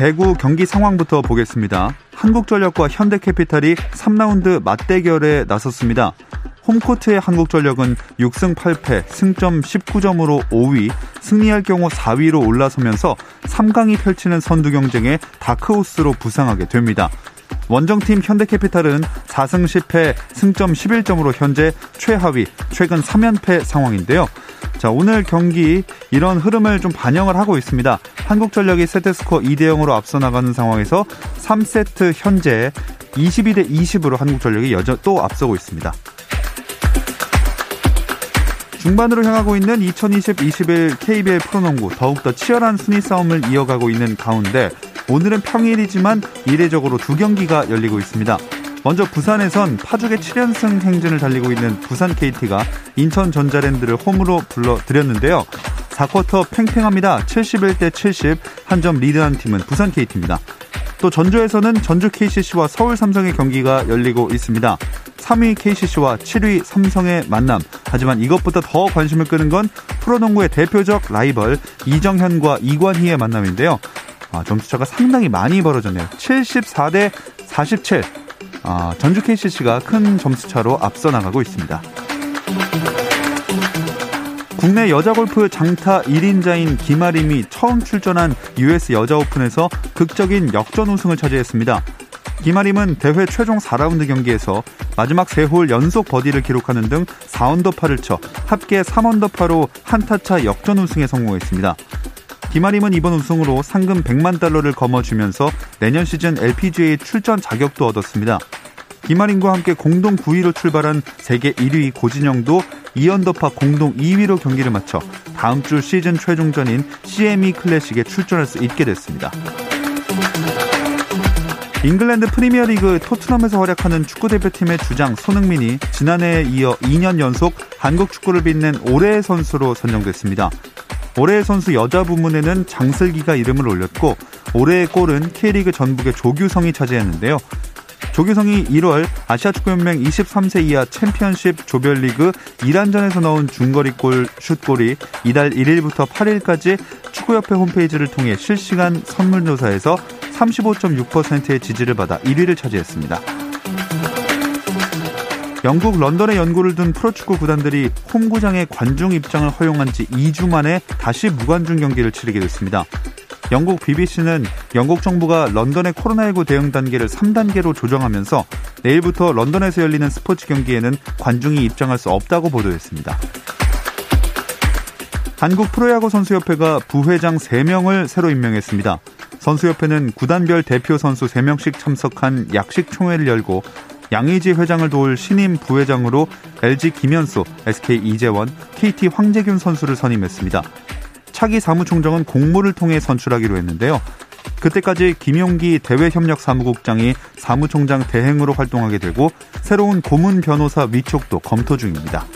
배구 경기 상황부터 보겠습니다. 한국전력과 현대캐피탈이 3라운드 맞대결에 나섰습니다. 홈코트의 한국전력은 6승 8패, 승점 19점으로 5위, 승리할 경우 4위로 올라서면서 3강이 펼치는 선두 경쟁에 다크호스로 부상하게 됩니다. 원정팀 현대캐피탈은 4승 10패, 승점 11점으로 현재 최하위, 최근 3연패 상황인데요. 자, 오늘 경기 이런 흐름을 좀 반영을 하고 있습니다. 한국전력이 세트스코어 2대 0으로 앞서 나가는 상황에서 3세트 현재 22대 20으로 한국전력이 여전 또 앞서고 있습니다. 중반으로 향하고 있는 2020-21 KBL 프로농구 더욱더 치열한 순위 싸움을 이어가고 있는 가운데 오늘은 평일이지만 이례적으로 두 경기가 열리고 있습니다. 먼저 부산에선 파죽의 7연승 행진을 달리고 있는 부산 KT가 인천 전자랜드를 홈으로 불러들였는데요. 4쿼터 팽팽합니다. 71대 70 한 점 리드한 팀은 부산 KT입니다. 또 전주에서는 전주 KCC와 서울 삼성의 경기가 열리고 있습니다. 3위 KCC와 7위 삼성의 만남. 하지만 이것보다 더 관심을 끄는 건 프로농구의 대표적 라이벌 이정현과 이관희의 만남인데요. 아, 점수차가 상당히 많이 벌어졌네요. 74 대 47. 아, 전주 KCC가 큰 점수차로 앞서 나가고 있습니다. 국내 여자 골프 장타 1인자인 김아림이 처음 출전한 US 여자 오픈에서 극적인 역전 우승을 차지했습니다. 김아림은 대회 최종 4라운드 경기에서 마지막 3홀 연속 버디를 기록하는 등 4언더파를 쳐 합계 3언더파로 한타차 역전 우승에 성공했습니다. 김아림은 이번 우승으로 상금 100만 달러를 거머쥐면서 내년 시즌 LPGA 출전 자격도 얻었습니다. 김아림과 함께 공동 9위로 출발한 세계 1위 고진영도 2언더파 공동 2위로 경기를 마쳐 다음 주 시즌 최종전인 CME 클래식에 출전할 수 있게 됐습니다. 잉글랜드 프리미어리그 토트넘에서 활약하는 축구대표팀의 주장 손흥민이 지난해에 이어 2년 연속 한국 축구를 빛낸 올해의 선수로 선정됐습니다. 올해의 선수 여자 부문에는 장슬기가 이름을 올렸고 올해의 골은 K리그 전북의 조규성이 차지했는데요. 조규성이 1월 아시아축구연맹 23세 이하 챔피언십 조별리그 이란전에서 넣은 중거리골 슛골이 이달 1일부터 8일까지 축구협회 홈페이지를 통해 실시간 선물조사에서 35.6%의 지지를 받아 1위를 차지했습니다. 영국 런던에 연고를 둔 프로축구 구단들이 홈구장의 관중 입장을 허용한 지 2주 만에 다시 무관중 경기를 치르게 됐습니다. 영국 BBC는 영국 정부가 런던의 코로나19 대응 단계를 3단계로 조정하면서 내일부터 런던에서 열리는 스포츠 경기에는 관중이 입장할 수 없다고 보도했습니다. 한국 프로야구 선수협회가 부회장 3명을 새로 임명했습니다. 선수협회는 구단별 대표 선수 3명씩 참석한 약식 총회를 열고 양의지 회장을 도울 신임 부회장으로 LG 김현수, SK 이재원, KT 황재균 선수를 선임했습니다. 차기 사무총장은 공모를 통해 선출하기로 했는데요. 그때까지 김용기 대외협력사무국장이 사무총장 대행으로 활동하게 되고 새로운 고문 변호사 위촉도 검토 중입니다.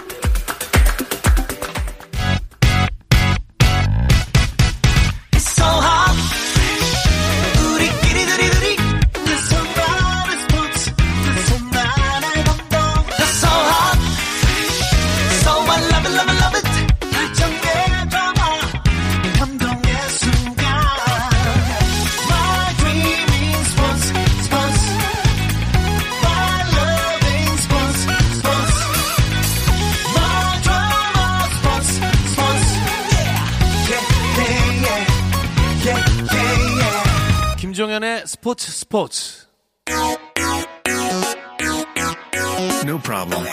스포츠 스포츠. No problem.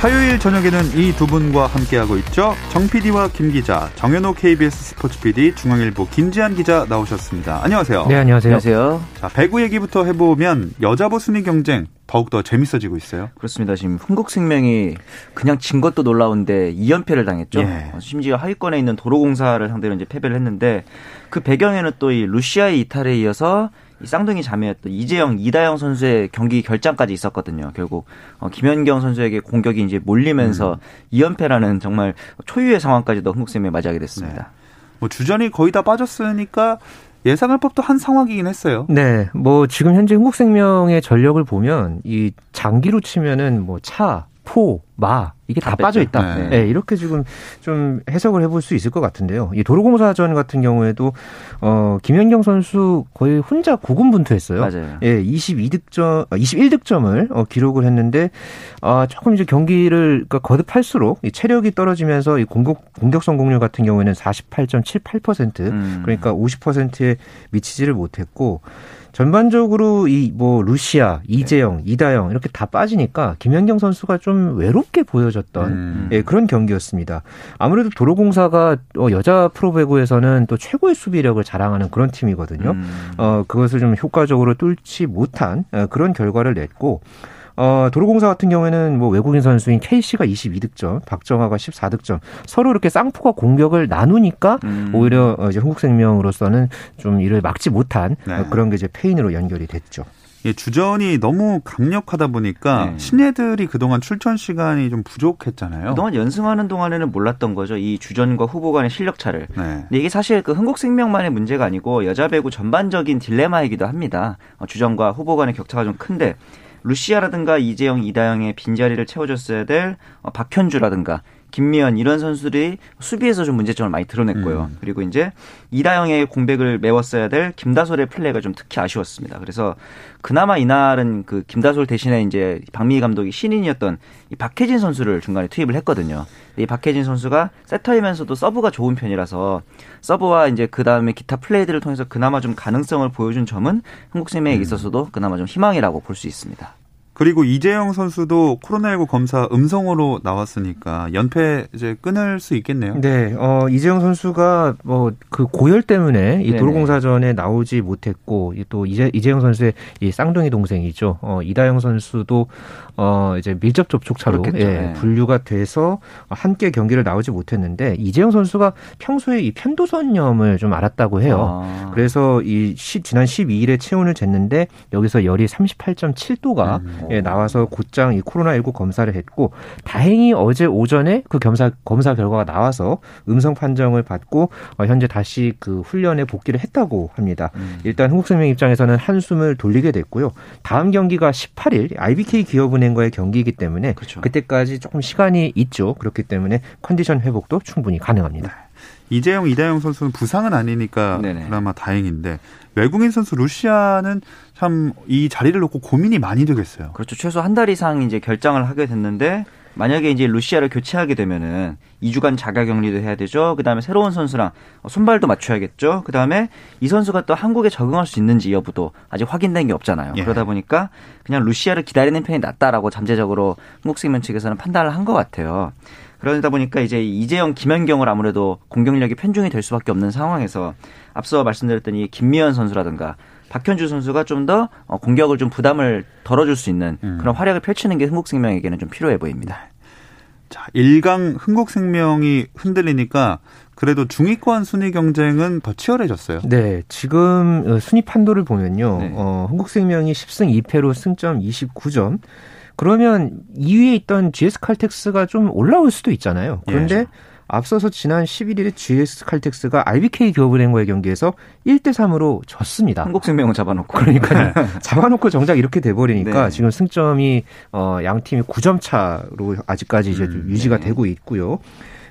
화요일 저녁에는 이 두 분과 함께하고 있죠. 정 PD와 김 기자, 정현호 KBS 스포츠 PD, 중앙일보 김지한 기자 나오셨습니다. 안녕하세요. 네, 안녕하세요. 안녕하세요. 자, 배구 얘기부터 해보면 여자부 순위 경쟁 더욱더 재밌어지고 있어요. 그렇습니다. 지금 흥국생명이 그냥 진 것도 놀라운데 2연패를 당했죠. 예. 심지어 하위권에 있는 도로공사를 상대로 이제 패배를 했는데 그 배경에는 또 이 루시아의 이탈에 이어서 이 쌍둥이 자매였던 이재영, 이다영 선수의 경기 결장까지 있었거든요. 결국 어, 김연경 선수에게 공격이 이제 몰리면서 음. 2연패라는 정말 초유의 상황까지도 흥국생명이 맞이하게 됐습니다. 네. 뭐 주전이 거의 다 빠졌으니까 예상할 법도 한 상황이긴 했어요. 네. 뭐 지금 현재 흥국생명의 전력을 보면 이 장기로 치면은 뭐 차, 포, 마 이게 다, 다 빠져 있다. 네. 네. 이렇게 지금 좀 해석을 해볼 수 있을 것 같은데요. 이 도로공사전 같은 경우에도 어 김연경 선수 거의 혼자 고군분투했어요. 맞아요. 예, 22득점, 21득점을 어, 기록을 했는데 아 조금 이제 경기를 그러니까 거듭할수록 이 체력이 떨어지면서 이 공격 공격 성공률 같은 경우에는 48.78% 음. 그러니까 50%에 미치지를 못했고 전반적으로 이 뭐 루시아, 이재영, 네. 이다영 이렇게 다 빠지니까 김연경 선수가 좀 외롭게 보여졌던 음. 예, 그런 경기였습니다. 아무래도 도로공사가 어, 여자 프로배구에서는 또 최고의 수비력을 자랑하는 그런 팀이거든요. 음. 어, 그것을 좀 효과적으로 뚫지 못한 어, 그런 결과를 냈고 어, 도로공사 같은 경우에는 뭐 외국인 선수인 KC가 22득점, 박정아가 14득점. 서로 이렇게 쌍포가 공격을 나누니까 음. 오히려 어, 이제 흥국생명으로서는 좀 이를 막지 못한 네. 어, 그런 게 이제 페인으로 연결이 됐죠. 예, 주전이 너무 강력하다 보니까 네. 신예들이 그동안 출전 시간이 좀 부족했잖아요. 그동안 연승하는 동안에는 몰랐던 거죠. 이 주전과 후보 간의 실력 차를. 네. 근데 이게 사실 그 흥국생명만의 문제가 아니고 여자 배구 전반적인 딜레마이기도 합니다. 어, 주전과 후보 간의 격차가 좀 큰데 루시아라든가 이재영, 이다영의 빈자리를 채워줬어야 될 어, 박현주라든가 김미연 이런 선수들이 수비에서 좀 문제점을 많이 드러냈고요. 음. 그리고 이제 이다영의 공백을 메웠어야 될 김다솔의 플레이가 좀 특히 아쉬웠습니다. 그래서 그나마 이날은 그 김다솔 대신에 이제 박미희 감독이 신인이었던 이 박혜진 선수를 중간에 투입을 했거든요. 이 박혜진 선수가 세터이면서도 서브가 좋은 편이라서 서브와 이제 그 다음에 기타 플레이들을 통해서 그나마 좀 가능성을 보여준 점은 한국생명에 음. 있어서도 그나마 좀 희망이라고 볼 수 있습니다. 그리고 이재영 선수도 코로나19 검사 음성으로 나왔으니까 연패 이제 끊을 수 있겠네요. 네, 어, 이재영 선수가 뭐 그 고열 때문에 이 도로공사전에 나오지 못했고 또 이재, 이재영 선수의 이 쌍둥이 동생이죠. 어, 이다영 선수도 어, 이제 밀접 접촉차로 예, 네. 분류가 돼서 함께 경기를 나오지 못했는데 이재영 선수가 평소에 이 편도선염을 좀 알았다고 해요. 아. 그래서 이 시, 지난 12일에 체온을 쟀는데 여기서 열이 38.7도가 음. 예, 나와서 곧장 이 코로나19 검사를 했고 다행히 어제 오전에 그 검사 검사 결과가 나와서 음성 판정을 받고 어, 현재 다시 그 훈련에 복귀를 했다고 합니다. 음. 일단 한국생명 입장에서는 한숨을 돌리게 됐고요. 다음 경기가 18일 IBK 기업은행 과의 경기이기 때문에 그렇죠. 그때까지 조금 시간이 있죠. 그렇기 때문에 컨디션 회복도 충분히 가능합니다. 이재영, 이다영 선수는 부상은 아니니까 네네. 그나마 다행인데 외국인 선수 루시아는 참 이 자리를 놓고 고민이 많이 되겠어요. 그렇죠. 최소 한 달 이상 이제 결장을 하게 됐는데 만약에 이제 루시아를 교체하게 되면은 2주간 자가 격리도 해야 되죠. 그다음에 새로운 선수랑 손발도 맞춰야겠죠. 그다음에 이 선수가 또 한국에 적응할 수 있는지 여부도 아직 확인된 게 없잖아요. 예. 그러다 보니까 그냥 루시아를 기다리는 편이 낫다라고 잠재적으로 한국 생명 측에서는 판단을 한 것 같아요. 그러다 보니까 이제 이재영, 김현경을 아무래도 공격력이 편중이 될 수밖에 없는 상황에서 앞서 말씀드렸던 이 김미연 선수라든가 박현주 선수가 좀 더 공격을 좀 부담을 덜어줄 수 있는 음. 그런 활약을 펼치는 게 흥국생명에게는 좀 필요해 보입니다. 자, 1강 흥국생명이 흔들리니까 그래도 중위권 순위 경쟁은 더 치열해졌어요. 네, 지금 어, 순위 판도를 보면요. 네. 어, 흥국생명이 10승 2패로 승점 29점. 그러면 2위에 있던 GS 칼텍스가 좀 올라올 수도 있잖아요. 그런데 예. 앞서서 지난 11일에 GS 칼텍스가 RBK 기업은행과의 경기에서 1대 3으로 졌습니다. 한국생명을 잡아놓고. 그러니까 잡아놓고 정작 이렇게 돼버리니까 네. 지금 승점이 어, 양 팀이 9점 차로 아직까지 이제 음, 유지가 네. 되고 있고요.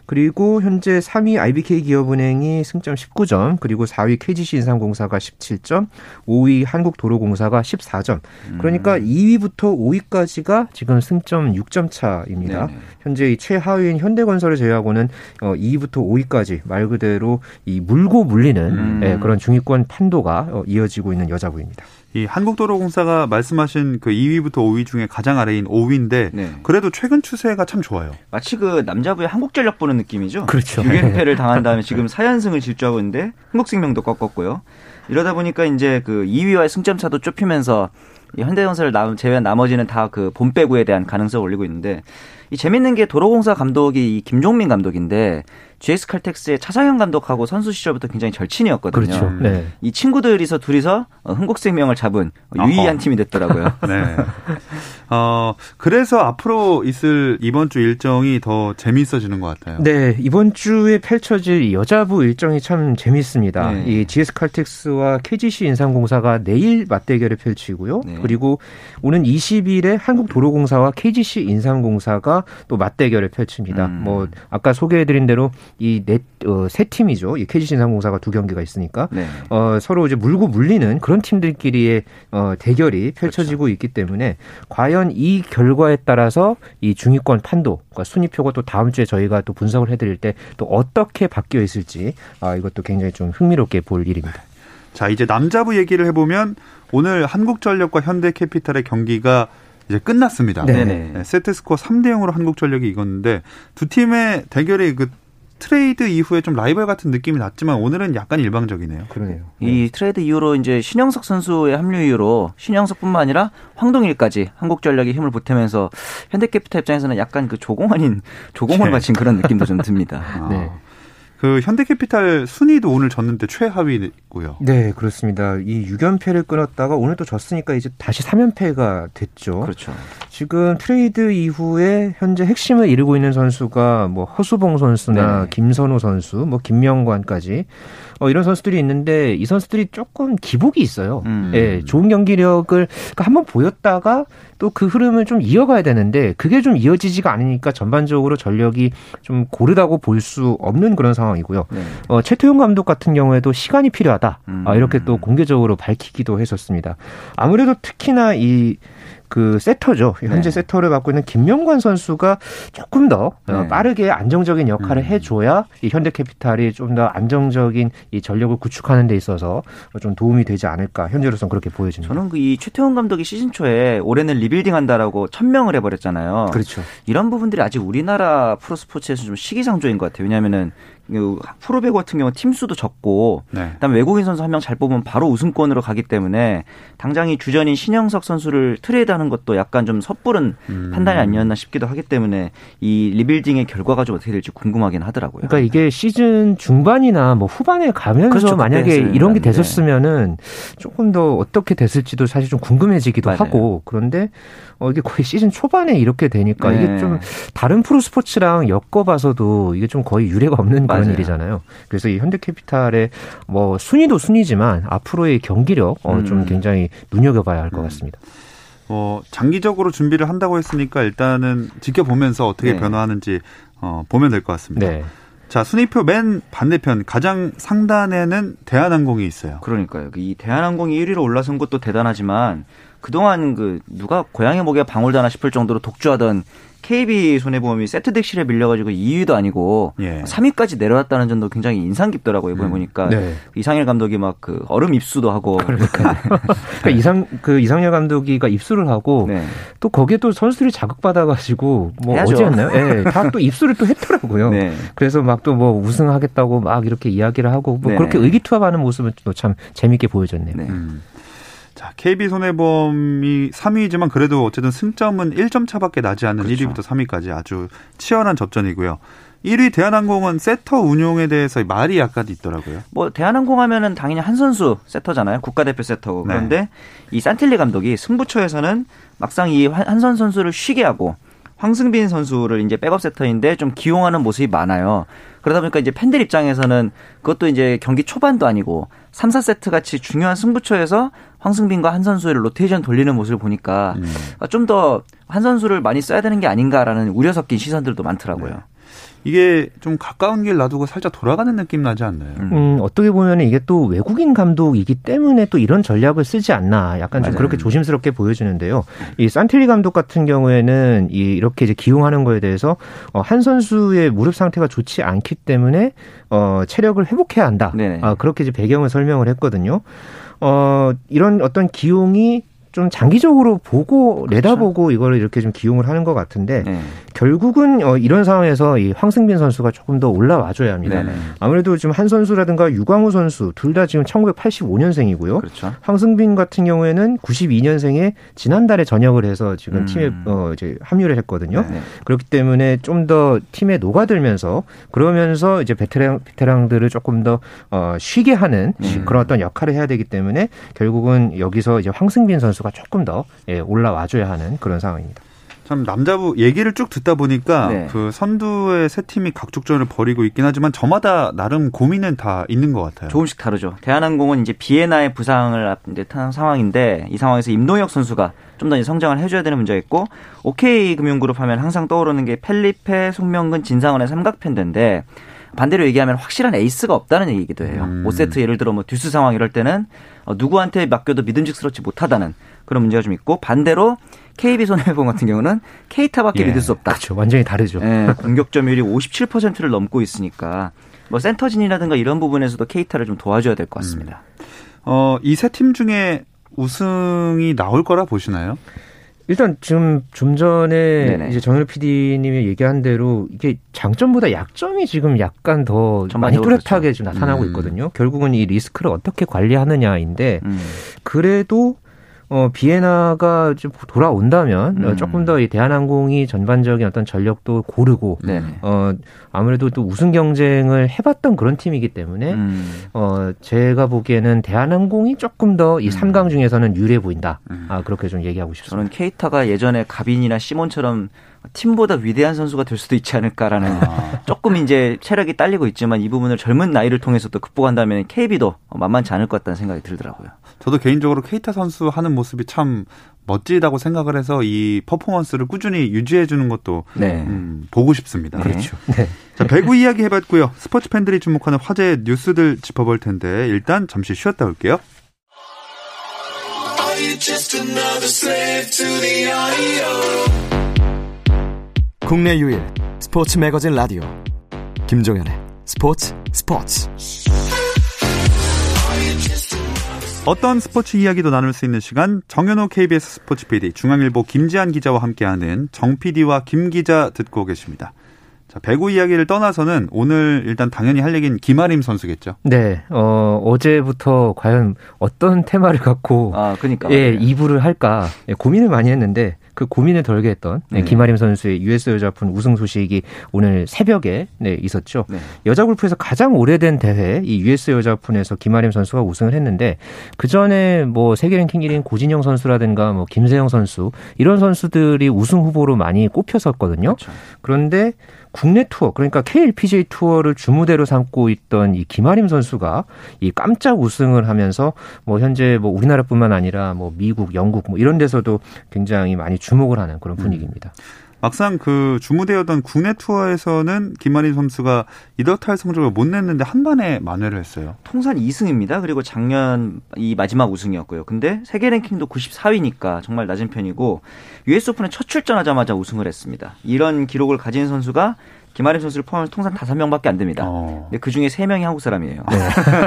그리고 현재 3위 IBK 기업은행이 승점 19점, 그리고 4위 KGC 인삼공사가 17점, 5위 한국도로공사가 14점. 그러니까 음. 2위부터 5위까지가 지금 승점 6점 차입니다. 네네. 현재 이 최하위인 현대건설을 제외하고는 2위부터 어, 5위까지 말 그대로 이 물고 물리는 음. 예, 그런 중위권 판도가 어, 이어지고 있는 여자부입니다. 이 한국도로공사가 말씀하신 그 2위부터 5위 중에 가장 아래인 5위인데 네. 그래도 최근 추세가 참 좋아요. 마치 그 남자부의 한국전력 보는 느낌이죠. 그렇죠. 6연패를 당한 다음에 지금 4연승을 질주하고 있는데 한국생명도 꺾었고요. 이러다 보니까 이제 그 2위와의 승점 차도 좁히면서 현대건설 제외한 나머지는 다 그 본배구에 대한 가능성을 올리고 있는데 이 재밌는 게 도로공사 감독이 이 김종민 감독인데 GS 칼텍스의 차상현 감독하고 선수 시절부터 굉장히 절친이었거든요. 그렇죠. 네. 이 친구들이서 둘이서 어, 흥국생명을 잡은 유의한 어허. 팀이 됐더라고요. 네. 어, 그래서 앞으로 있을 이번 주 일정이 더 재미있어지는 것 같아요. 네, 이번 주에 펼쳐질 여자부 일정이 참 재미있습니다. 네. 이 GS 칼텍스와 KGC 인삼공사가 내일 맞대결을 펼치고요. 네. 그리고 오는 20일에 한국도로공사와 KGC 인삼공사가 또 맞대결을 펼칩니다. 음. 뭐 아까 소개해드린 대로 어, 팀이죠. 이 KGC 인삼공사가 두 경기가 있으니까 네. 어, 서로 이제 물고 물리는 그런 팀들끼리의 어, 대결이 펼쳐지고 그렇죠. 있기 때문에 과연 이 결과에 따라서 이 중위권 판도, 그러니까 순위표가 또 다음 주에 저희가 또 분석을 해드릴 때 또 어떻게 바뀌어 있을지 아, 이것도 굉장히 좀 흥미롭게 볼 일입니다. 자 이제 남자부 얘기를 해보면 오늘 한국전력과 현대캐피탈의 경기가 이제 끝났습니다. 네네. 네, 세트 스코어 3대 0으로 한국전력이 이겼는데 두 팀의 대결이 그 트레이드 이후에 좀 라이벌 같은 느낌이 났지만 오늘은 약간 일방적이네요. 그러네요. 이 네. 트레이드 이후로 이제 신영석 선수의 합류 이후로 신영석뿐만 아니라 황동일까지 한국전력이 힘을 보태면서 현대캐피탈 입장에서는 약간 그 조공 아닌 조공을 네. 바친 그런 느낌도 좀 듭니다. 아. 네. 그 현대캐피탈 순위도 오늘 졌는데 최하위고요. 네, 그렇습니다. 이 6연패를 끊었다가 오늘 또 졌으니까 이제 다시 3연패가 됐죠. 그렇죠. 지금 트레이드 이후에 현재 핵심을 이루고 있는 선수가 뭐 허수봉 선수나 네. 김선우 선수, 뭐 김명관까지 어, 이런 선수들이 있는데 이 선수들이 조금 기복이 있어요. 음. 예, 좋은 경기력을 그러니까 한번 보였다가 또 그 흐름을 좀 이어가야 되는데 그게 좀 이어지지가 않으니까 전반적으로 전력이 좀 고르다고 볼 수 없는 그런 상황이고요. 네. 어, 최태용 감독 같은 경우에도 시간이 필요하다. 음. 아, 이렇게 또 공개적으로 밝히기도 했었습니다. 아무래도 특히나 이 그 세터죠. 현재 네. 세터를 맡고 있는 김명관 선수가 조금 더 어, 네. 빠르게 안정적인 역할을 음. 해줘야 이 현대캐피탈이 좀 더 안정적인 이 전력을 구축하는 데 있어서 좀 도움이 되지 않을까 현재로서는 그렇게 보여집니다. 저는 그 이 최태원 감독이 시즌 초에 올해는 리빌딩한다라고 천명을 해버렸잖아요. 그렇죠. 이런 부분들이 아직 우리나라 프로스포츠에서 좀 시기상조인 것 같아요. 왜냐하면은 프로배구 같은 경우 팀 수도 적고 네. 그다음에 외국인 선수 한 명 잘 뽑으면 바로 우승권으로 가기 때문에 당장 이 주전인 신영석 선수를 트레이드하는 것도 약간 좀 섣부른 음. 판단이 아니었나 싶기도 하기 때문에 이 리빌딩의 결과가 좀 어떻게 될지 궁금하긴 하더라고요. 그러니까 이게 시즌 중반이나 뭐 후반에 가면서 그렇죠, 만약에 이런 게 됐었으면은 조금 더 어떻게 됐을지도 사실 좀 궁금해지기도 맞아요. 하고 그런데 어, 이게 거의 시즌 초반에 이렇게 되니까 네. 이게 좀 다른 프로 스포츠랑 엮어봐서도 이게 좀 거의 유례가 없는 그런 맞아요. 일이잖아요. 그래서 이 현대캐피탈의 뭐 순위도 순위지만 앞으로의 경기력 어, 좀 음. 굉장히 눈여겨봐야 할것 음. 같습니다. 어, 장기적으로 준비를 한다고 했으니까 일단은 지켜보면서 어떻게 네. 변화하는지 어, 보면 될 것 같습니다. 네. 자, 순위표 맨 반대편 가장 상단에는 대한항공이 있어요. 그러니까요. 이 대한항공이 1위로 올라선 것도 대단하지만 그동안 그 누가 고양이 목에 방울 다나 싶을 정도로 독주하던 KB 손해보험이 세트 덱실에 밀려가지고 2위도 아니고 예. 3위까지 내려왔다는 점도 굉장히 인상 깊더라고요. 이번에 음. 보니까 네. 이상일 감독이 막 그 얼음 입수도 하고 그러니까, 그러니까 이상 그 이상열 감독이가 입수를 하고 네. 또 거기에 또 선수들이 자극받아가지고 뭐 해야죠. 어제였나요? 예, 네, 다 또 입수를 또 했더라고요. 네. 그래서 막 또 뭐 우승하겠다고 막 이렇게 이야기를 하고 뭐 네. 그렇게 의기투합하는 모습은 또 참 재밌게 보여줬네요. 네. 음. 자, KB손해보험이 3위지만 그래도 어쨌든 승점은 1점 차밖에 나지 않는 그렇죠. 1위부터 3위까지 아주 치열한 접전이고요. 1위 대한항공은 세터 운용에 대해서 말이 약간 있더라고요. 뭐 대한항공 하면은 당연히 한 선수 세터잖아요. 국가대표 세터고. 네. 그런데 네. 이 산틸리 감독이 승부처에서는 막상 이 한선 선수를 쉬게 하고 황승빈 선수를 이제 백업 세터인데 좀 기용하는 모습이 많아요. 그러다 보니까 이제 팬들 입장에서는 그것도 이제 경기 초반도 아니고 3, 4세트 같이 중요한 승부처에서 황승빈과 한 선수의 로테이션 돌리는 모습을 보니까 음. 좀더 한 선수를 많이 써야 되는 게 아닌가라는 우려 섞인 시선들도 많더라고요. 네. 이게 좀 가까운 길 놔두고 살짝 돌아가는 느낌 나지 않나요? 음, 음 어떻게 보면 이게 또 외국인 감독이기 때문에 또 이런 전략을 쓰지 않나 약간 좀 맞아요. 그렇게 조심스럽게 보여지는데요. 이 산틸리 감독 같은 경우에는 이 이렇게 이제 기용하는 거에 대해서 어, 한 선수의 무릎 상태가 좋지 않기 때문에 어, 체력을 회복해야 한다. 아, 그렇게 이제 배경을 설명을 했거든요. 어, 이런 어떤 기용이 좀 장기적으로 보고 그렇죠. 내다보고 이거를 이렇게 좀 기용을 하는 것 같은데 네. 결국은 어, 이런 상황에서 이 황승빈 선수가 조금 더 올라와줘야 합니다. 네네. 아무래도 지금 한 선수라든가 유광우 선수 둘 다 지금 1985년생이고요. 그렇죠. 황승빈 같은 경우에는 92년생에 지난달에 전역을 해서 지금 음. 팀에 어, 이제 합류를 했거든요. 네네. 그렇기 때문에 좀 더 팀에 녹아들면서 그러면서 이제 베테랑 베테랑들을 조금 더 어, 쉬게 하는 음. 그런 어떤 역할을 해야 되기 때문에 결국은 여기서 이제 황승빈 선수가 조금 더 예, 올라와줘야 하는 그런 상황입니다. 참 남자부 얘기를 쭉 듣다 보니까 네. 그 선두의 세 팀이 각축전을 벌이고 있긴 하지만 저마다 나름 고민은 다 있는 것 같아요. 조금씩 다르죠. 대한항공은 이제 비에나의 부상을 앞둔 상황인데 이 상황에서 임동혁 선수가 좀 더 성장을 해줘야 되는 문제가 있고 OK 금융그룹 하면 항상 떠오르는 게 펠리페, 송명근, 진상헌의 삼각편대인데 반대로 얘기하면 확실한 에이스가 없다는 얘기기도 해요. 음. 5세트 예를 들어 뭐 듀스 상황 이럴 때는 어, 누구한테 맡겨도 믿음직스럽지 못하다는 그런 문제가 좀 있고 반대로 KB 손해보험 같은 경우는 케이타밖에 예. 믿을 수 없다. 그렇죠. 완전히 다르죠. 예, 공격 점유율이 57%를 넘고 있으니까 뭐 센터진이라든가 이런 부분에서도 케이타를 좀 도와줘야 될 것 같습니다. 음. 어, 이 세 팀 중에 우승이 나올 거라 보시나요? 일단 지금 좀 전에 네네. 이제 정현우 PD님이 얘기한 대로 이게 장점보다 약점이 지금 약간 더 많이 뚜렷하게 그렇죠. 좀 나타나고 음. 있거든요. 결국은 이 리스크를 어떻게 관리하느냐인데 음. 그래도 어, 비에나가 좀 돌아온다면 음. 조금 더 이 대한항공이 전반적인 어떤 전력도 고르고 네 어, 아무래도 또 우승 경쟁을 해봤던 그런 팀이기 때문에 음. 어, 제가 보기에는 대한항공이 조금 더이 음. 3강 중에서는 유리해 보인다. 음. 아, 그렇게 좀 얘기하고 싶습니다. 저는 케이타가 예전에 가빈이나 시몬처럼 팀보다 위대한 선수가 될 수도 있지 않을까라는 아. 조금 이제 체력이 딸리고 있지만 이 부분을 젊은 나이를 통해서 또 극복한다면 KB도 만만치 않을 것 같다는 생각이 들더라고요. 저도 개인적으로 케이타 선수 하는 모습이 참 멋지다고 생각을 해서 이 퍼포먼스를 꾸준히 유지해 주는 것도 네. 음, 보고 싶습니다. 그렇죠. 네. 자, 배구 이야기 해봤고요. 스포츠 팬들이 주목하는 화제 뉴스들 짚어볼 텐데 일단 잠시 쉬었다 올게요. 국내 유일 스포츠 매거진 라디오 김종현의 스포츠 스포츠 어떤 스포츠 이야기도 나눌 수 있는 시간 정현호 KBS 스포츠 PD 중앙일보 김지한 기자와 함께하는 정 PD와 김 기자 듣고 계십니다. 자, 배구 이야기를 떠나서는 오늘 일단 당연히 할 얘기는 김아림 선수겠죠. 네. 어, 어제부터 과연 어떤 테마를 갖고 아, 그러니까. 예, 2부를 할까 예, 고민을 많이 했는데 그 고민을 덜게 했던 네. 김아림 선수의 US 여자분 우승 소식이 오늘 새벽에 네, 있었죠. 네. 여자 골프에서 가장 오래된 대회 이 US 여자분에서 김아림 선수가 우승을 했는데 그 전에 뭐 세계 랭킹 1위인 고진영 선수라든가 뭐 김세영 선수 이런 선수들이 우승 후보로 많이 꼽혔었거든요. 그렇죠. 그런데 국내 투어 그러니까 KLPGA 투어를 주무대로 삼고 있던 이 김아림 선수가 이 깜짝 우승을 하면서 뭐 현재 뭐 우리나라뿐만 아니라 뭐 미국, 영국 뭐 이런 데서도 굉장히 많이 주목을 하는 그런 음. 분위기입니다. 음. 막상 그 주무대였던 국내 투어에서는 김만희 선수가 이렇할 성적을 못 냈는데 한 번에 만회를 했어요. 통산 2승입니다. 그리고 작년 이 마지막 우승이었고요. 근데 세계 랭킹도 94위니까 정말 낮은 편이고 US 오픈에 첫 출전하자마자 우승을 했습니다. 이런 기록을 가진 선수가 김아림 선수를 포함해서 통산 다섯 명밖에 안 됩니다. 어. 근데 그 중에 세 명이 한국 사람이에요. 네.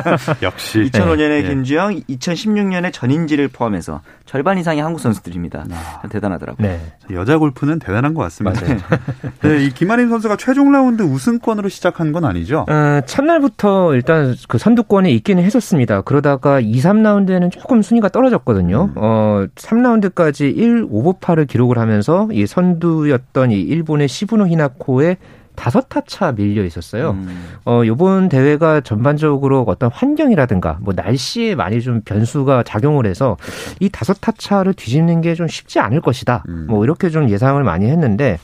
역시 2005년에 네. 김주영, 2016년에 전인지를 포함해서 절반 이상이 한국 선수들입니다. 아. 대단하더라고요. 네. 여자 골프는 대단한 것 같습니다. 네, 이 김아림 선수가 최종 라운드 우승권으로 시작한 건 아니죠? 어, 첫날부터 일단 그 선두권에 있기는 했었습니다. 그러다가 2, 3라운드에는 조금 순위가 떨어졌거든요. 음. 어, 3라운드까지 1 5보 8을 기록을 하면서 이 선두였던 이 일본의 시부노 히나코의 다섯 타차 밀려 있었어요. 음. 어, 요번 대회가 전반적으로 어떤 환경이라든가 뭐 날씨에 많이 좀 변수가 작용을 해서 이 다섯 타차를 뒤집는 게 좀 쉽지 않을 것이다. 음. 뭐 이렇게 좀 예상을 많이 했는데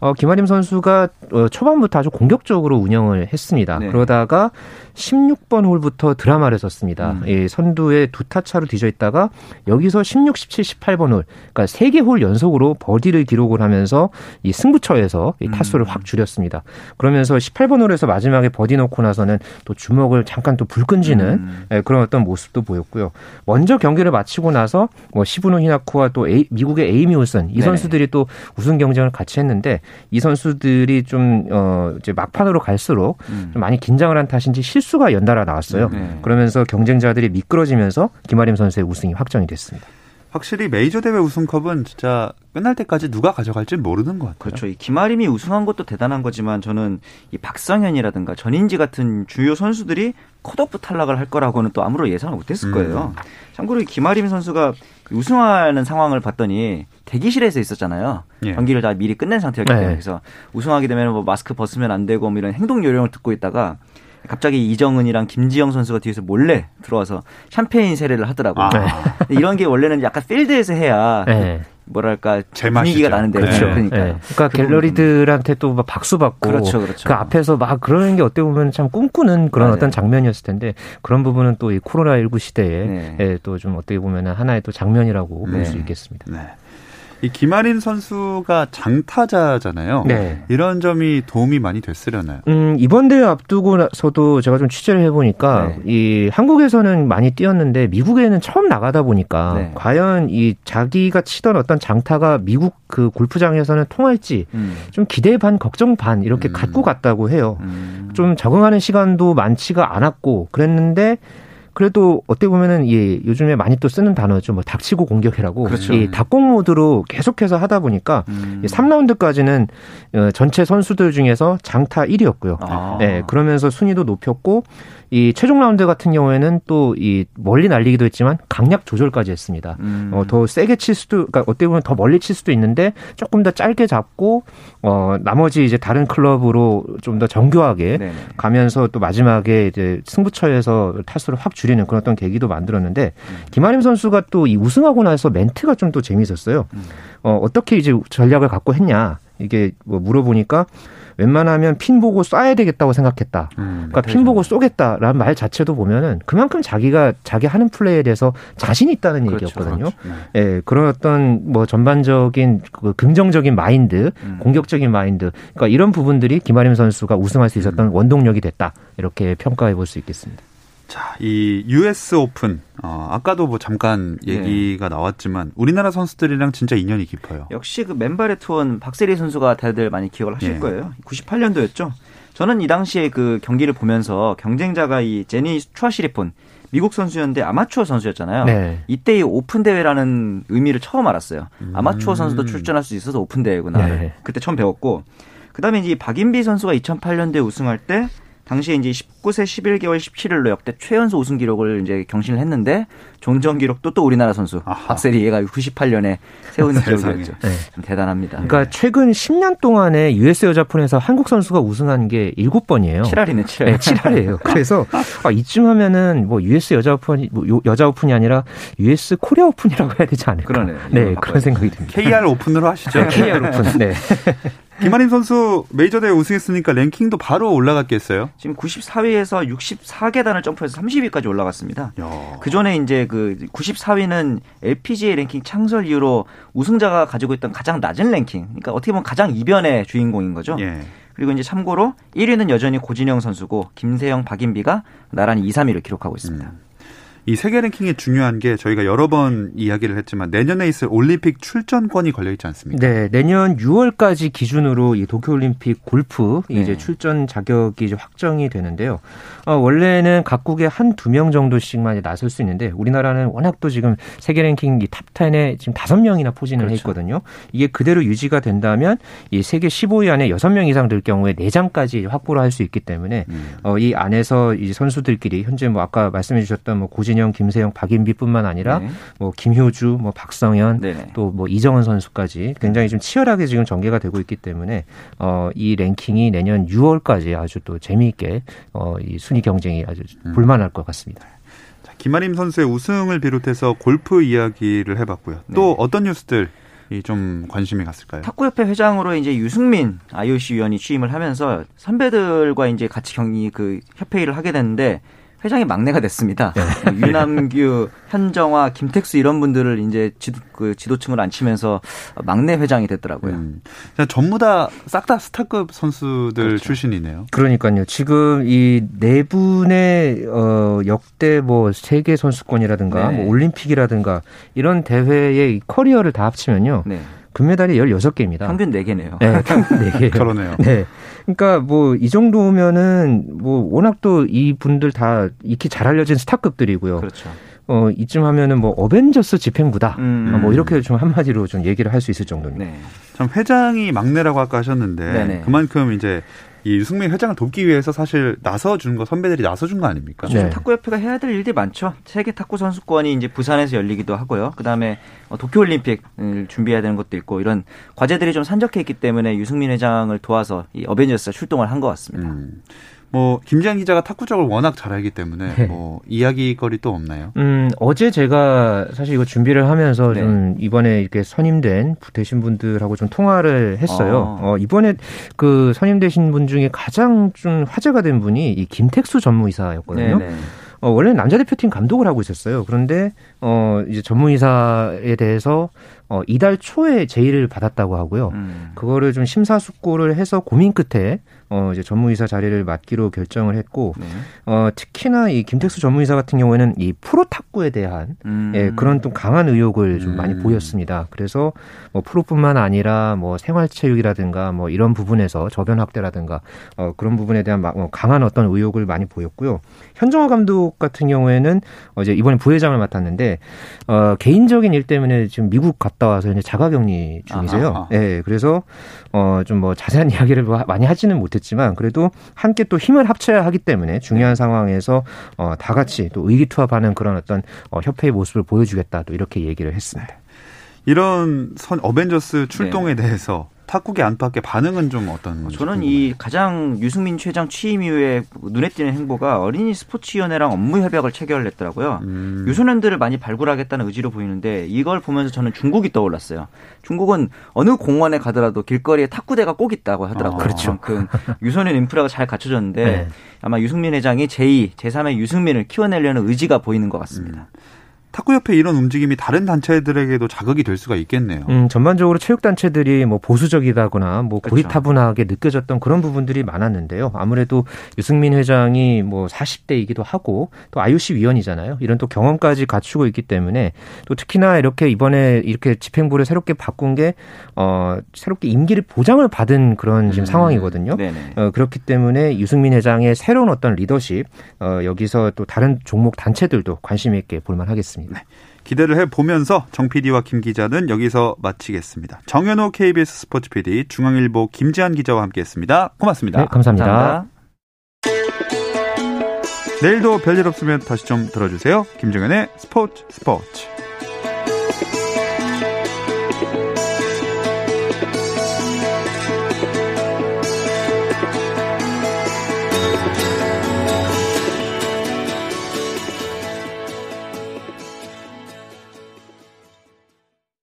어, 김아림 선수가 어, 초반부터 아주 공격적으로 운영을 했습니다. 네. 그러다가 16번 홀부터 드라마를 썼습니다. 음. 예, 선두에 두 타 차로 뒤져 있다가 여기서 16, 17, 18번 홀, 그러니까 세 개 홀 연속으로 버디를 기록을 하면서 이 승부처에서 이 타수를 음. 확 줄였습니다. 그러면서 18번 홀에서 마지막에 버디 놓고 나서는 또 주먹을 잠깐 또 불 끈지는 음. 예, 그런 어떤 모습도 보였고요. 먼저 경기를 마치고 나서 뭐 시부노 히나쿠와 또 에이, 미국의 에이미 울슨 이 네. 선수들이 또 우승 경쟁을 같이 했는데 이 선수들이 좀 어, 이제 막판으로 갈수록 음. 좀 많이 긴장을 한 탓인지 실수가 연달아 나왔어요. 네. 그러면서 경쟁자들이 미끄러지면서 김아림 선수의 우승이 확정이 됐습니다. 확실히 메이저 대회 우승컵은 진짜 끝날 때까지 누가 가져갈지 모르는 것 같아요. 그렇죠. 이 김아림이 우승한 것도 대단한 거지만 저는 이 박성현이라든가 전인지 같은 주요 선수들이 컷오프 탈락을 할 거라고는 또 아무런 예상을 못했을 거예요. 음. 참고로 이 김아림 선수가 우승하는 상황을 봤더니 대기실에서 있었잖아요. 예. 경기를 다 미리 끝낸 상태였기 때문에 네. 그래서 우승하게 되면 뭐 마스크 벗으면 안 되고 뭐 이런 행동 요령을 듣고 있다가 갑자기 이정은이랑 김지영 선수가 뒤에서 몰래 들어와서 샴페인 세례를 하더라고요. 아. 이런 게 원래는 약간 필드에서 해야 네. 뭐랄까 분위기가 나는데 그렇죠. 그러니까 네. 그러니까 그 갤러리들한테 또막 박수 받고 그렇죠, 그렇죠. 그 앞에서 막 그러는 게 어떻게 보면 참 꿈꾸는 그런 맞아요. 어떤 장면이었을 텐데 그런 부분은 또 이 코로나 19 시대에 네. 예, 또좀 어떻게 보면 하나의 또 장면이라고 볼수 네. 있겠습니다. 네. 이 김아린 선수가 장타자잖아요. 네. 이런 점이 도움이 많이 됐으려나요? 음, 이번 대회 앞두고 나서도 제가 좀 취재를 해보니까 네. 이 한국에서는 많이 뛰었는데 미국에는 처음 나가다 보니까 네. 과연 이 자기가 치던 어떤 장타가 미국 그 골프장에서는 통할지 음. 좀 기대 반 걱정 반 이렇게 음. 갖고 갔다고 해요. 음. 좀 적응하는 시간도 많지가 않았고 그랬는데 그래도 어떻게 보면은 예, 요즘에 많이 또 쓰는 단어죠. 뭐 닥치고 공격해라고. 그렇죠. 이 닥공 모드로 계속해서 하다 보니까 음. 3라운드까지는 어, 전체 선수들 중에서 장타 1위였고요. 아. 네, 그러면서 순위도 높였고 이 최종 라운드 같은 경우에는 또 이 멀리 날리기도 했지만 강약 조절까지 했습니다. 음. 어, 더 세게 칠 수도, 그러니까 어떻게 보면 더 멀리 칠 수도 있는데 조금 더 짧게 잡고 어, 나머지 이제 다른 클럽으로 좀 더 정교하게 네네. 가면서 또 마지막에 이제 승부처에서 타수를 확 줄이는 그런 어떤 계기도 만들었는데 음. 김한림 선수가 또 이 우승하고 나서 멘트가 좀 또 재미있었어요. 음. 어, 어떻게 이제 전략을 갖고 했냐 이게 뭐 물어보니까 웬만하면 핀 보고 쏴야 되겠다고 생각했다. 음, 그러니까 핀 보고 쏘겠다라는 말 자체도 보면은 그만큼 자기가 자기 하는 플레이에 대해서 자신 있다는 그렇죠, 얘기였거든요. 그렇죠. 네. 예, 그런 어떤 뭐 전반적인 그 긍정적인 마인드, 음. 공격적인 마인드, 그러니까 이런 부분들이 김아림 선수가 우승할 수 있었던 음. 원동력이 됐다 이렇게 평가해 볼 수 있겠습니다. 자, 이 US 오픈 어, 아까도 뭐 잠깐 네. 얘기가 네. 나왔지만 우리나라 선수들이랑 진짜 인연이 깊어요. 역시 그 맨발의 투원 박세리 선수가 다들 많이 기억을 하실 네. 거예요. 98년도였죠. 저는 이 당시에 그 경기를 보면서 경쟁자가 이 제니 추아시리폰 미국 선수였는데 아마추어 선수였잖아요. 네. 이때 이 오픈 대회라는 의미를 처음 알았어요. 음. 아마추어 선수도 출전할 수 있어서 오픈 대회구나. 네. 그때 처음 배웠고 그다음에 이제 박인비 선수가 2008년도에 우승할 때 당시에 이제 19세 11개월 17일로 역대 최연소 우승 기록을 이제 경신을 했는데 종전 기록도 또 우리나라 선수 아하. 박세리 얘가 98년에 세운 기록이었죠. 네. 좀 대단합니다. 그러니까 네. 최근 10년 동안에 US 여자 오픈에서 한국 선수가 우승한 게 7번이에요. 7할이네, 7할. 네, 7할이에요. 그래서 아, 이쯤 하면은 뭐 US 여자 오픈 뭐 여자 오픈이 아니라 US 코리아 오픈이라고 해야 되지 않을까? 그러네요. 네, 그런 생각이 듭니다. KR 오픈으로 하시죠. 네, KR 오픈. 네. 김아림 선수 메이저 대회 우승했으니까 랭킹도 바로 올라갔겠어요? 지금 94위에서 64계단을 점프해서 30위까지 올라갔습니다. 그 전에 이제 그 94위는 LPGA 랭킹 창설 이후로 우승자가 가지고 있던 가장 낮은 랭킹. 그러니까 어떻게 보면 가장 이변의 주인공인 거죠. 예. 그리고 이제 참고로 1위는 여전히 고진영 선수고 김세영, 박인비가 나란히 2, 3위를 기록하고 있습니다. 음. 이 세계 랭킹이 중요한 게 저희가 여러 번 이야기를 했지만 내년에 있을 올림픽 출전권이 걸려 있지 않습니까? 네, 내년 6월까지 기준으로 이 도쿄 올림픽 골프 네. 이제 출전 자격이 이제 확정이 되는데요. 어, 원래는 각국에 한 두 명 정도씩만 나설 수 있는데 우리나라는 워낙 또 지금 세계 랭킹 탑 10에 지금 다섯 명이나 포진을 그렇죠. 해 있거든요. 이게 그대로 유지가 된다면 이 세계 15위 안에 6명 이상 될 경우에 4장까지 확보를 할 수 있기 때문에 음. 어, 이 안에서 이 선수들끼리 현재 뭐 아까 말씀해 주셨던 뭐 고진 이진영, 김세영, 박인비뿐만 아니라 네. 뭐 김효주, 뭐 박성현, 또 뭐 이정은 선수까지 굉장히 좀 치열하게 지금 전개가 되고 있기 때문에 어, 이 랭킹이 내년 6월까지 아주 또 재미있게 어, 이 순위 경쟁이 아주 음. 볼만할 것 같습니다. 자, 김아림 선수의 우승을 비롯해서 골프 이야기를 해봤고요. 또 네. 어떤 뉴스들 이좀 관심이 갔을까요? 탁구협회 회장으로 이제 유승민 IOC 위원이 취임을 하면서 선배들과 이제 같이 경기 그 협회 일을 하게 됐는데 회장이 막내가 됐습니다. 네. 뭐 유남규, 현정화, 김택수 이런 분들을 이제 지도, 그 지도층을 앉히면서 막내 회장이 됐더라고요. 음. 전부 다 싹 다 스타급 선수들 그렇죠. 출신이네요. 그러니까요. 지금 이 네 분의 어 역대 뭐 세계 선수권이라든가 네. 뭐 올림픽이라든가 이런 대회의 커리어를 다 합치면요. 네. 금메달이 16개입니다. 평균 4개네요. 네, 평균 4개. 그러네요. 네. 그러니까 뭐 이 정도면은 뭐 워낙 또 이 분들 다 익히 잘 알려진 스타급들이고요. 그렇죠. 어, 이쯤 하면은 뭐 어벤져스 집행부다. 음. 어, 뭐 이렇게 좀 한마디로 좀 얘기를 할 수 있을 정도입니다. 네. 참 회장이 막내라고 아까 하셨는데 네네. 그만큼 이제 이 유승민 회장을 돕기 위해서 사실 나서준 거 선배들이 나서준 거 아닙니까? 네. 탁구협회가 해야 될 일들이 많죠. 세계 탁구 선수권이 이제 부산에서 열리기도 하고요. 그 다음에 어, 도쿄올림픽을 준비해야 되는 것도 있고 이런 과제들이 좀 산적해 있기 때문에 유승민 회장을 도와서 이 어벤져스가 출동을 한 것 같습니다. 음. 뭐 김지한 기자가 탁구적을 워낙 잘 알기 때문에 네. 뭐 이야기거리 또 없나요? 음 어제 제가 사실 이거 준비를 하면서 네. 좀 이번에 이렇게 선임된 되신 분들하고 좀 통화를 했어요. 어, 어 이번에 그 선임되신 분 중에 가장 좀 화제가 된 분이 이 김택수 전무이사였거든요. 네네. 네. 어, 원래 남자 대표팀 감독을 하고 있었어요. 그런데 어 이제 전무이사에 대해서 어 이달 초에 제의를 받았다고 하고요. 음. 그거를 좀 심사숙고를 해서 고민 끝에 어 이제 전무이사 자리를 맡기로 결정을 했고 네. 어 특히나 이 김택수 전무이사 같은 경우에는 이 프로 탁구에 대한 음. 예, 그런 좀 강한 의욕을 좀 음. 많이 보였습니다. 그래서 뭐 프로뿐만 아니라 뭐 생활체육이라든가 뭐 이런 부분에서 저변 확대라든가 어 그런 부분에 대한 막뭐 강한 어떤 의욕을 많이 보였고요. 현정화 감독 같은 경우에는 어 이제 이번에 부회장을 맡았는데 어 개인적인 일 때문에 지금 미국 갔다 와서 이제 자가격리 중이세요. 예. 네, 그래서 어 좀 뭐 자세한 이야기를 뭐 많이 하지는 못했 못했지만 그래도 함께 또 힘을 합쳐야 하기 때문에 중요한 상황에서 어, 다 같이 또 의기투합하는 그런 어떤 어, 협회의 모습을 보여주겠다 또 이렇게 얘기를 했습니다. 이런 선 어벤져스 출동에 네. 대해서 탁구계 안팎의 반응은 좀 어떤 건지 저는 이 가장 유승민 최장 취임 이후에 눈에 띄는 행보가 어린이 스포츠위원회랑 업무 협약을 체결했더라고요. 음. 유소년들을 많이 발굴하겠다는 의지로 보이는데 이걸 보면서 저는 중국이 떠올랐어요. 중국은 어느 공원에 가더라도 길거리에 탁구대가 꼭 있다고 하더라고요. 어. 그렇죠. 그 유소년 인프라가 잘 갖춰졌는데 네. 아마 유승민 회장이 제2, 제3의 유승민을 키워내려는 의지가 보이는 것 같습니다. 음. 탁구협회 이런 움직임이 다른 단체들에게도 자극이 될 수가 있겠네요. 음, 전반적으로 체육단체들이 뭐 보수적이다거나 뭐 그렇죠. 고리타분하게 느껴졌던 그런 부분들이 많았는데요. 아무래도 유승민 회장이 뭐 40대이기도 하고 또 IOC 위원이잖아요. 이런 또 경험까지 갖추고 있기 때문에 또 특히나 이렇게 이번에 이렇게 집행부를 새롭게 바꾼 게 어, 새롭게 임기를 보장을 받은 그런 지금 음. 상황이거든요. 어, 그렇기 때문에 유승민 회장의 새로운 어떤 리더십 어, 여기서 또 다른 종목 단체들도 관심 있게 볼만 하겠습니다. 있습니다. 네. 기대를 해보면서 정 PD와 김 기자는 여기서 마치겠습니다. 정현호 KBS 스포츠 PD, 중앙일보 김지한 기자와 함께했습니다. 고맙습니다. 네, 감사합니다. 감사합니다. 내일도 별일 없으면 다시 좀 들어주세요. 김정현의 스포츠 스포츠.